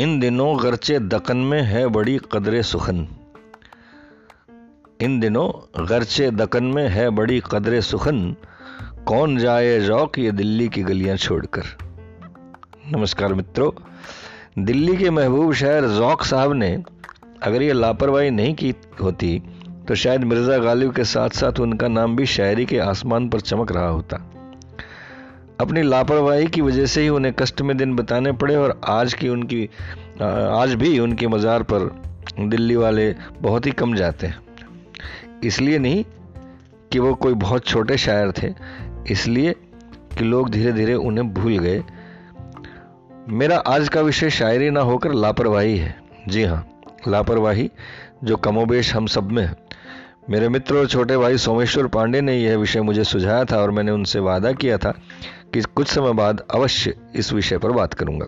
इन दिनों गरचे दकन में है बड़ी कदर सुखन। इन दिनों गरचे दकन में है बड़ी कदर सुखन। कौन जाए रौक ये दिल्ली की गलियाँ छोड़कर? नमस्कार मित्रों, दिल्ली के महबूब शहर जौक साहब ने अगर ये लापरवाही नहीं की होती तो शायद मिर्ज़ा गालिब के साथ साथ उनका नाम भी शायरी के आसमान पर चमक रहा होता। अपनी लापरवाही की वजह से ही उन्हें कष्ट में दिन बताने पड़े और आज की उनकी आज भी उनके मज़ार पर दिल्ली वाले बहुत ही कम जाते हैं। इसलिए नहीं कि वो कोई बहुत छोटे शायर थे, इसलिए कि लोग धीरे धीरे उन्हें भूल गए। मेरा आज का विषय शायरी ना होकर लापरवाही है। जी हाँ लापरवाही जो कमोबेश हम सब में है। मेरे मित्र और छोटे भाई सोमेश्वर पांडे ने यह विषय मुझे सुझाया था और मैंने उनसे वादा किया था कि कुछ समय बाद अवश्य इस विषय पर बात करूँगा।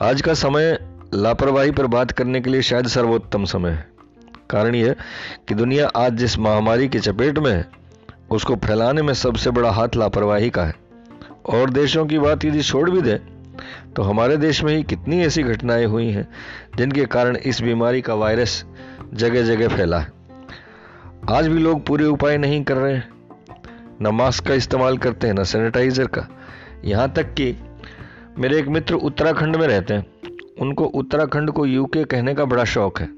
आज का समय लापरवाही पर बात करने के लिए शायद सर्वोत्तम समय है। कारण यह कि दुनिया आज जिस महामारी की चपेट में है, उसको फैलाने में सबसे बड़ा हाथ लापरवाही का है। और देशों की बात यदि छोड़ भी दे तो हमारे देश में ही कितनी ऐसी घटनाएँ हुई हैं, जिनके कारण इस बीमारी का वायरस जगह जगह फैला है। आज भी लोग पूरे उपाय नहीं कर रहे हैं। न मास्क का इस्तेमाल करते हैं, न सैनिटाइजर का। यहाँ तक कि मेरे एक मित्र उत्तराखंड में रहते हैं। उनको उत्तराखंड को यूके कहने का बड़ा शौक है।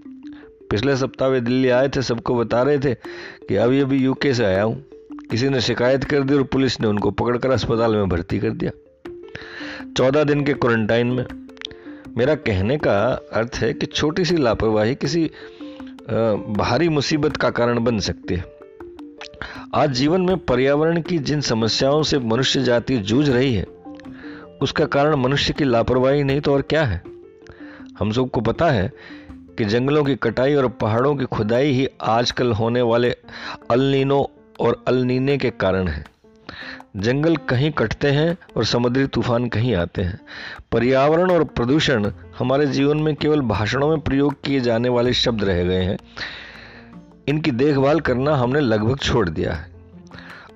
पिछले सप्ताह वे दिल्ली आए थे, सबको बता रहे थे कि अभी अभी यूके से आया हूँ। किसी ने शिकायत कर दी और पुलिस ने उनको पकड़कर अस्पताल में भर्ती कर दिया। चौदह दिन के क्वारंटाइन में मेरा कहने का अर्थ है कि छोटी सी लापरवाही किसी भारी मुसीबत का कारण बन सकती है। आज जीवन में पर्यावरण की जिन समस्याओं से मनुष्य जाति जूझ रही है, उसका कारण मनुष्य की लापरवाही नहीं तो और क्या है? हम सबको पता है कि जंगलों की कटाई और पहाड़ों की खुदाई ही आजकल होने वाले अलनीनो और अलनीने के कारण है। जंगल कहीं कटते हैं और समुद्री तूफ़ान कहीं आते हैं। पर्यावरण और प्रदूषण हमारे जीवन में केवल भाषणों में प्रयोग किए जाने वाले शब्द रह गए हैं। इनकी देखभाल करना हमने लगभग छोड़ दिया है।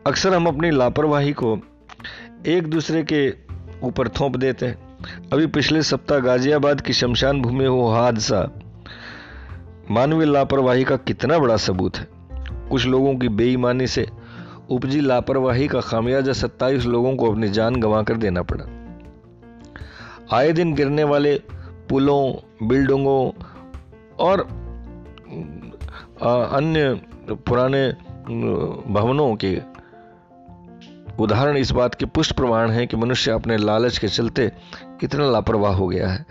अक्सर हम अपनी लापरवाही को एक दूसरे के ऊपर थोप देते हैं। अभी पिछले सप्ताह गाजियाबाद की शमशान भूमि हुआ हादसा मानवीय लापरवाही का कितना बड़ा सबूत है। कुछ लोगों की बेईमानी से उपजी लापरवाही का खामियाजा सत्ताईस लोगों को अपनी जान गंवा कर देना पड़ा। आए दिन गिरने वाले पुलों, बिल्डिंगों और अन्य पुराने भवनों के उदाहरण इस बात के पुष्ट प्रमाण है कि मनुष्य अपने लालच के चलते इतना लापरवाह हो गया है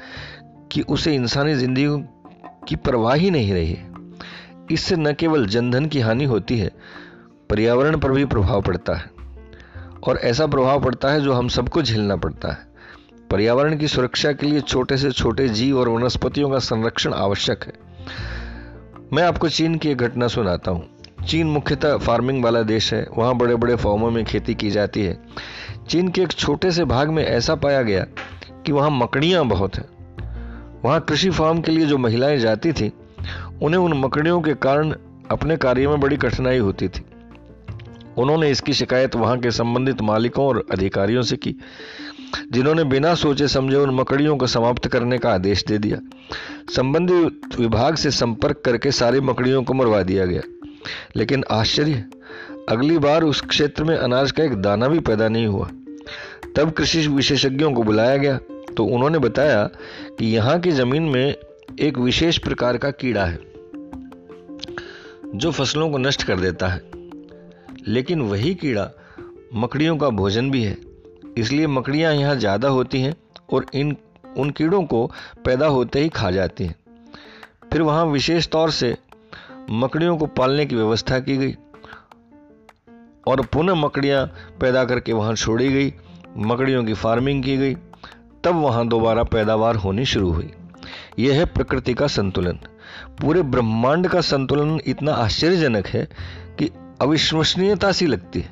कि उसे इंसानी ज़िंदगी की परवाह ही नहीं रही इससे न केवल जनधन की हानि होती है, पर्यावरण पर भी प्रभाव पड़ता है। और ऐसा प्रभाव पड़ता है जो हम सबको झेलना पड़ता है। पर्यावरण की सुरक्षा के लिए छोटे से छोटे जीव और वनस्पतियों का संरक्षण आवश्यक है। मैं आपको चीन की एक घटना सुनाता हूँ। चीन मुख्यतः फ़ार्मिंग वाला देश है। वहाँ बड़े बड़े फॉर्मों में खेती की जाती है। चीन के एक छोटे से भाग में ऐसा पाया गया कि वहाँ मकड़ियाँ बहुत हैं। वहाँ कृषि फार्म के लिए जो महिलाएँ जाती थी, उन्हें उन मकड़ियों के कारण अपने कार्य में बड़ी कठिनाई होती थी। उन्होंने इसकी शिकायत वहाँ के संबंधित मालिकों और अधिकारियों से की, जिन्होंने बिना सोचे समझे उन मकड़ियों को समाप्त करने का आदेश दे दिया। संबंधित विभाग से संपर्क करके सारी मकड़ियों को मरवा दिया गया। लेकिन आश्चर्य, अगली बार उस क्षेत्र में अनाज का एक दाना भी पैदा नहीं हुआ। तब कृषि विशेषज्ञों को बुलाया गया तो उन्होंने बताया कि यहाँ की ज़मीन में एक विशेष प्रकार का कीड़ा है, जो फ़सलों को नष्ट कर देता है। लेकिन वही कीड़ा मकड़ियों का भोजन भी है, इसलिए मकड़ियाँ यहाँ ज़्यादा होती हैं और इन, उन कीड़ों को पैदा होते ही खा जाती हैं। फिर वहाँ विशेष तौर से मकड़ियों को पालने की व्यवस्था की गई और पुनः मकड़ियाँ पैदा करके वहाँ छोड़ी गई। मकड़ियों की फ़ार्मिंग की गई। तब वहाँ दोबारा पैदावार होनी शुरू हुई। यह है प्रकृति का संतुलन। पूरे ब्रह्मांड का संतुलन इतना आश्चर्यजनक है कि अविश्वसनीयता सी लगती है।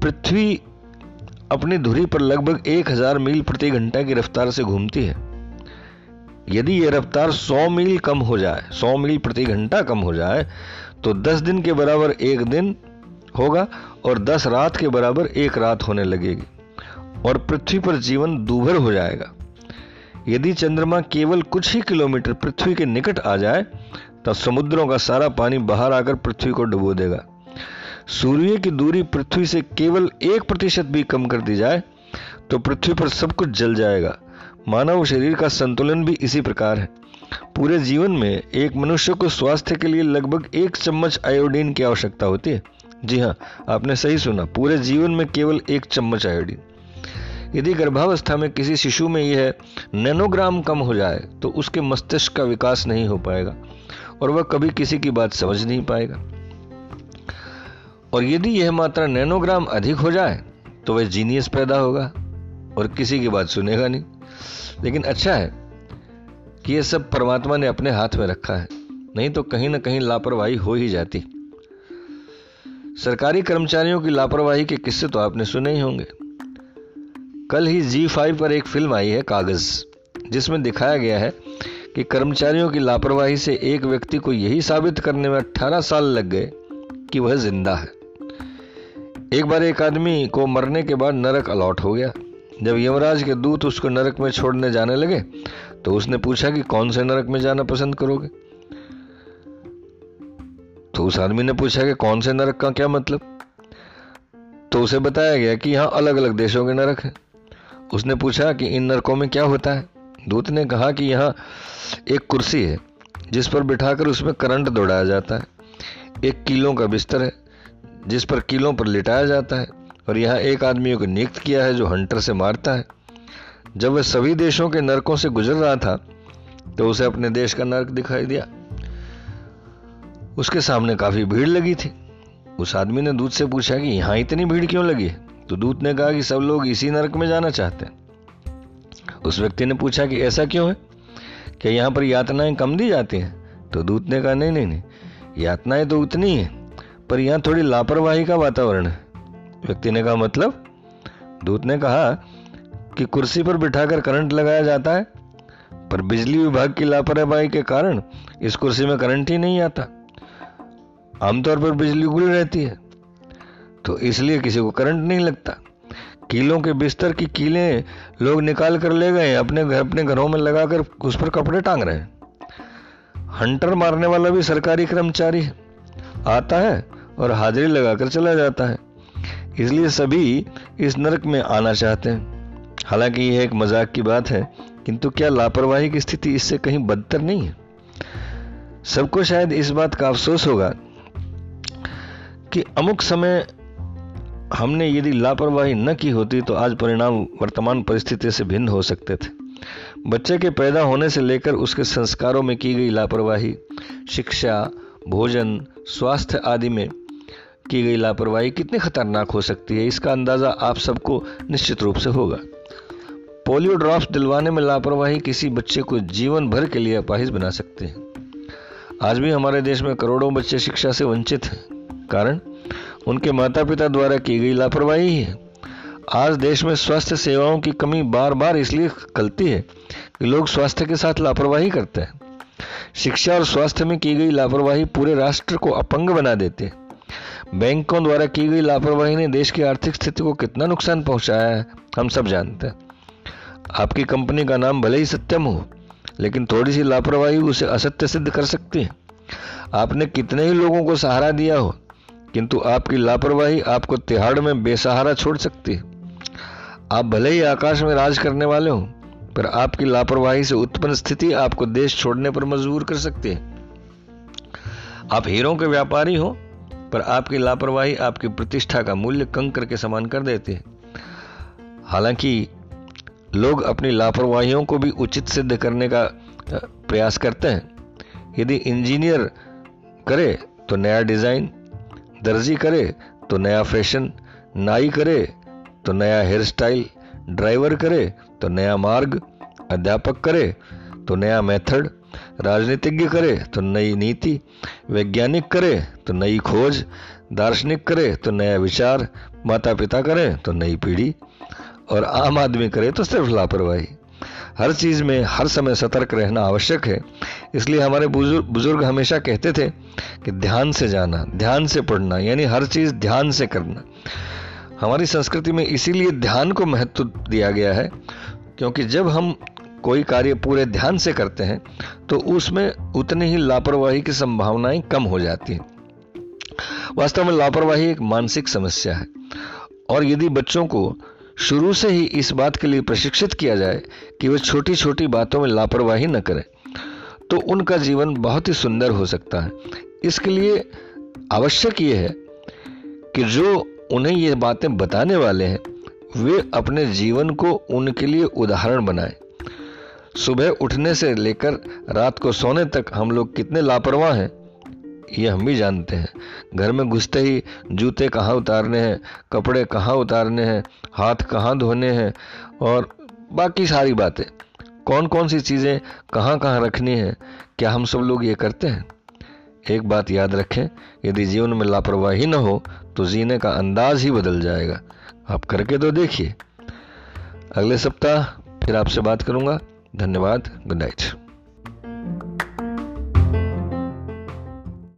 पृथ्वी अपनी धुरी पर लगभग एक हज़ार मील प्रति घंटा की रफ्तार से घूमती है। यदि यह रफ्तार 100 मील कम हो जाए 100 मील प्रति घंटा कम हो जाए तो 10 दिन के बराबर एक दिन होगा और 10 रात के बराबर एक रात होने लगेगी और पृथ्वी पर जीवन दूभर हो जाएगा। यदि चंद्रमा केवल कुछ ही किलोमीटर पृथ्वी के निकट आ जाए तो समुद्रों का सारा पानी बाहर आकर पृथ्वी को डुबो देगा। सूर्य की दूरी पृथ्वी से केवल एक प्रतिशत भी कम कर दी जाए तो पृथ्वी पर सब कुछ जल जाएगा। मानव शरीर का संतुलन भी इसी प्रकार है। पूरे जीवन में एक मनुष्य को स्वास्थ्य के लिए लगभग एक चम्मच आयोडीन की आवश्यकता होती है। जी हाँ आपने सही सुना, पूरे जीवन में केवल एक चम्मच आयोडीन। यदि गर्भावस्था में किसी शिशु में यह नैनोग्राम कम हो जाए तो उसके मस्तिष्क का विकास नहीं हो पाएगा और वह कभी किसी की बात समझ नहीं पाएगा। और यदि यह मात्रा नैनोग्राम अधिक हो जाए तो वह जीनियस पैदा होगा और किसी की बात सुनेगा नहीं। लेकिन अच्छा है कि यह सब परमात्मा ने अपने हाथ में रखा है। नहीं तो कहीं ना कहीं लापरवाही हो ही जाती। सरकारी कर्मचारियों की लापरवाही के किस्से तो आपने सुने ही होंगे। कल ही जी फाइव पर एक फ़िल्म आई है कागज़, जिसमें दिखाया गया है कि कर्मचारियों की लापरवाही से एक व्यक्ति को यही साबित करने में 18 साल लग गए कि वह ज़िंदा है। एक बार एक आदमी को मरने के बाद नरक अलॉट हो गया। जब यमराज के दूत उसको नरक में छोड़ने जाने लगे तो उसने पूछा कि कौन से नरक में जाना पसंद करोगे? तो उस आदमी ने पूछा कि कौन से नरक का क्या मतलब? तो उसे बताया गया कि यहाँ अलग अलग देशों के नरक हैं। उसने पूछा कि इन नरकों में क्या होता है? दूत ने कहा कि यहाँ एक कुर्सी है, जिस पर बिठाकर उसमें करंट दौड़ाया जाता है। एक कीलों का बिस्तर है, जिस पर कीलों पर लिटाया जाता है। और यहाँ एक आदमी को नियुक्त किया है जो हंटर से मारता है। जब वह सभी देशों के नरकों से गुजर रहा था तो उसे अपने देश का नरक दिखाई दिया। उसके सामने काफ़ी भीड़ लगी थी। उस आदमी ने दूत से पूछा कि यहाँ इतनी भीड़ क्यों लगी है? तो दूत ने कहा कि सब लोग इसी नरक में जाना चाहते हैं। उस व्यक्ति ने पूछा कि ऐसा क्यों है? क्या यहाँ पर यातनाएँ कम दी जाती हैं? तो दूत ने कहा, नहीं नहीं नहीं, यातनाएँ तो उतनी है पर यहाँ थोड़ी लापरवाही का वातावरण है। व्यक्ति ने कहा मतलब? दूत ने कहा कि कुर्सी पर बिठाकर करंट लगाया जाता है, पर बिजली विभाग की लापरवाही के कारण इस कुर्सी में करंट ही नहीं आता। आमतौर पर बिजली गुल रहती है तो इसलिए किसी को करंट नहीं लगता। कीलों के बिस्तर की कीलें लोग निकाल कर ले गए, अपने घर, अपने घरों में लगाकर उस पर कपड़े टांग रहे हैं। हंटर मारने वाला भी सरकारी कर्मचारी है, आता है और हाजिरी लगाकर चला जाता है। इसलिए सभी इस नरक में आना चाहते हैं। हालाँकि यह एक मज़ाक की बात है, किंतु क्या लापरवाही की स्थिति इससे कहीं बदतर नहीं है? सबको शायद इस बात का अफसोस होगा कि अमुक समय हमने यदि लापरवाही न की होती तो आज परिणाम वर्तमान परिस्थिति से भिन्न हो सकते थे। बच्चे के पैदा होने से लेकर उसके संस्कारों में की गई लापरवाही, शिक्षा, भोजन, स्वास्थ्य आदि में की गई लापरवाही कितनी खतरनाक हो सकती है, इसका अंदाज़ा आप सबको निश्चित रूप से होगा। पोलियो ड्रॉप्स दिलवाने में लापरवाही किसी बच्चे को जीवन भर के लिए अपाहिज बना सकते हैं। आज भी हमारे देश में करोड़ों बच्चे शिक्षा से वंचित हैं, कारण उनके माता पिता द्वारा की गई लापरवाही है आज देश में स्वास्थ्य सेवाओं की कमी बार बार इसलिए खलती है कि लोग स्वास्थ्य के साथ लापरवाही करते हैं। शिक्षा और स्वास्थ्य में की गई लापरवाही पूरे राष्ट्र को अपंग बना देते हैं। बैंकों द्वारा की गई लापरवाही ने देश की आर्थिक स्थिति को कितना नुकसान पहुँचाया है, हम सब जानते हैं। आपकी कंपनी का नाम भले ही सत्यम हो, लेकिन थोड़ी सी लापरवाही उसे असत्य सिद्ध कर सकती है। आपने कितने ही लोगों को सहारा दिया हो, किंतु आपकी लापरवाही आपको तिहाड़ में बेसहारा छोड़ सकती है। आप भले ही आकाश में राज करने वाले हो, पर आपकी लापरवाही से उत्पन्न स्थिति आपको देश छोड़ने पर मजबूर कर सकती है। आप हीरों के व्यापारी हो पर आपकी लापरवाही आपकी प्रतिष्ठा का मूल्य कंकर के समान कर देती है। हालाँकि लोग अपनी लापरवाहियों को भी उचित सिद्ध करने का प्रयास करते हैं। यदि इंजीनियर करे तो नया डिज़ाइन, दर्जी करे तो नया फ़ैशन, नाई करे तो नया हेयर स्टाइल ड्राइवर करे तो नया मार्ग, अध्यापक करे तो नया मेथड राजनीतिज्ञ करे तो नई नीति, वैज्ञानिक करे तो नई खोज, दार्शनिक करे तो नया विचार माता पिता करे तो नई पीढ़ी और आम आदमी करे तो सिर्फ़ लापरवाही। हर चीज़ में हर समय सतर्क रहना आवश्यक है। इसलिए हमारे बुज़ुर्ग हमेशा कहते थे कि ध्यान से जाना, ध्यान से पढ़ना, यानी हर चीज़ ध्यान से करना। हमारी संस्कृति में इसीलिए ध्यान को महत्व दिया गया है, क्योंकि जब हम कोई कार्य पूरे ध्यान से करते हैं तो उसमें उतनी ही लापरवाही की संभावनाएँ कम हो जाती हैं। वास्तव में लापरवाही एक मानसिक समस्या है। और यदि बच्चों को शुरू से ही इस बात के लिए प्रशिक्षित किया जाए कि वे छोटी छोटी बातों में लापरवाही न करें तो उनका जीवन बहुत ही सुंदर हो सकता है। इसके लिए आवश्यक ये है कि जो उन्हें ये बातें बताने वाले हैं, वे अपने जीवन को उनके लिए उदाहरण बनाएँ। सुबह उठने से लेकर रात को सोने तक हम लोग कितने लापरवाह हैं, ये हम भी जानते हैं। घर में घुसते ही जूते कहाँ उतारने हैं, कपड़े कहाँ उतारने हैं, हाथ कहाँ धोने हैं, और बाकी सारी बातें। कौन कौन सी चीज़ें कहाँ कहाँ रखनी है, क्या हम सब लोग ये करते हैं? एक बात याद रखें, यदि जीवन में लापरवाही न हो तो जीने का अंदाज ही बदल जाएगा। आप करके तो देखिए। अगले सप्ताह फिर आपसे बात करूँगा। धन्यवाद गुड नाइट